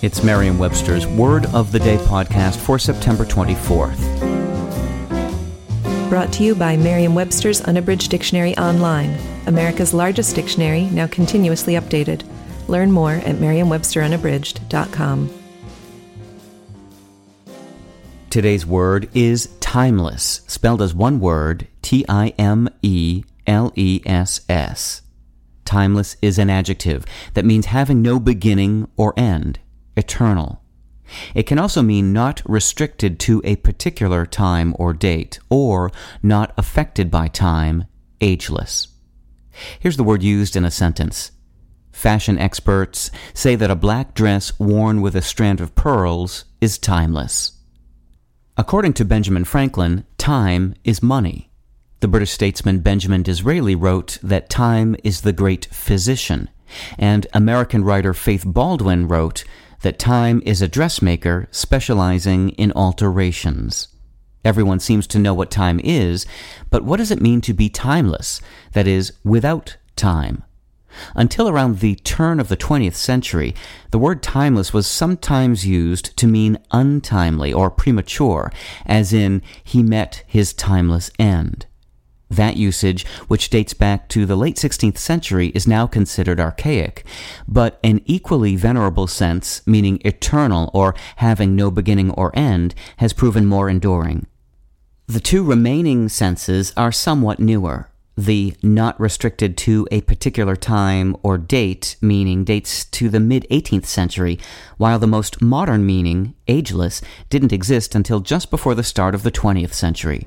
It's Merriam-Webster's Word of the Day podcast for September 24th. Brought to you by Merriam-Webster's Unabridged Dictionary Online, America's largest dictionary, now continuously updated. Learn more at merriam-websterunabridged.com. Today's word is timeless, spelled as one word, T I M E L E S S. Timeless is an adjective that means having no beginning or end, eternal. It can also mean not restricted to a particular time or date, or not affected by time, ageless. Here's the word used in a sentence. Fashion experts say that a black dress worn with a strand of pearls is timeless. According to Benjamin Franklin, time is money. The British statesman Benjamin Disraeli wrote that time is the great physician, and American writer Faith Baldwin wrote that time is a dressmaker specializing in alterations. Everyone seems to know what time is, but what does it mean to be timeless, that is, without time? Until around the turn of the 20th century, the word timeless was sometimes used to mean untimely or premature, as in, he met his timeless end. That usage, which dates back to the late 16th century, is now considered archaic, but an equally venerable sense, meaning eternal or having no beginning or end, has proven more enduring. The two remaining senses are somewhat newer the not restricted to a particular time or date meaning dates to the mid 18th century, while the most modern meaning, ageless, didn't exist until just before the start of the 20th century.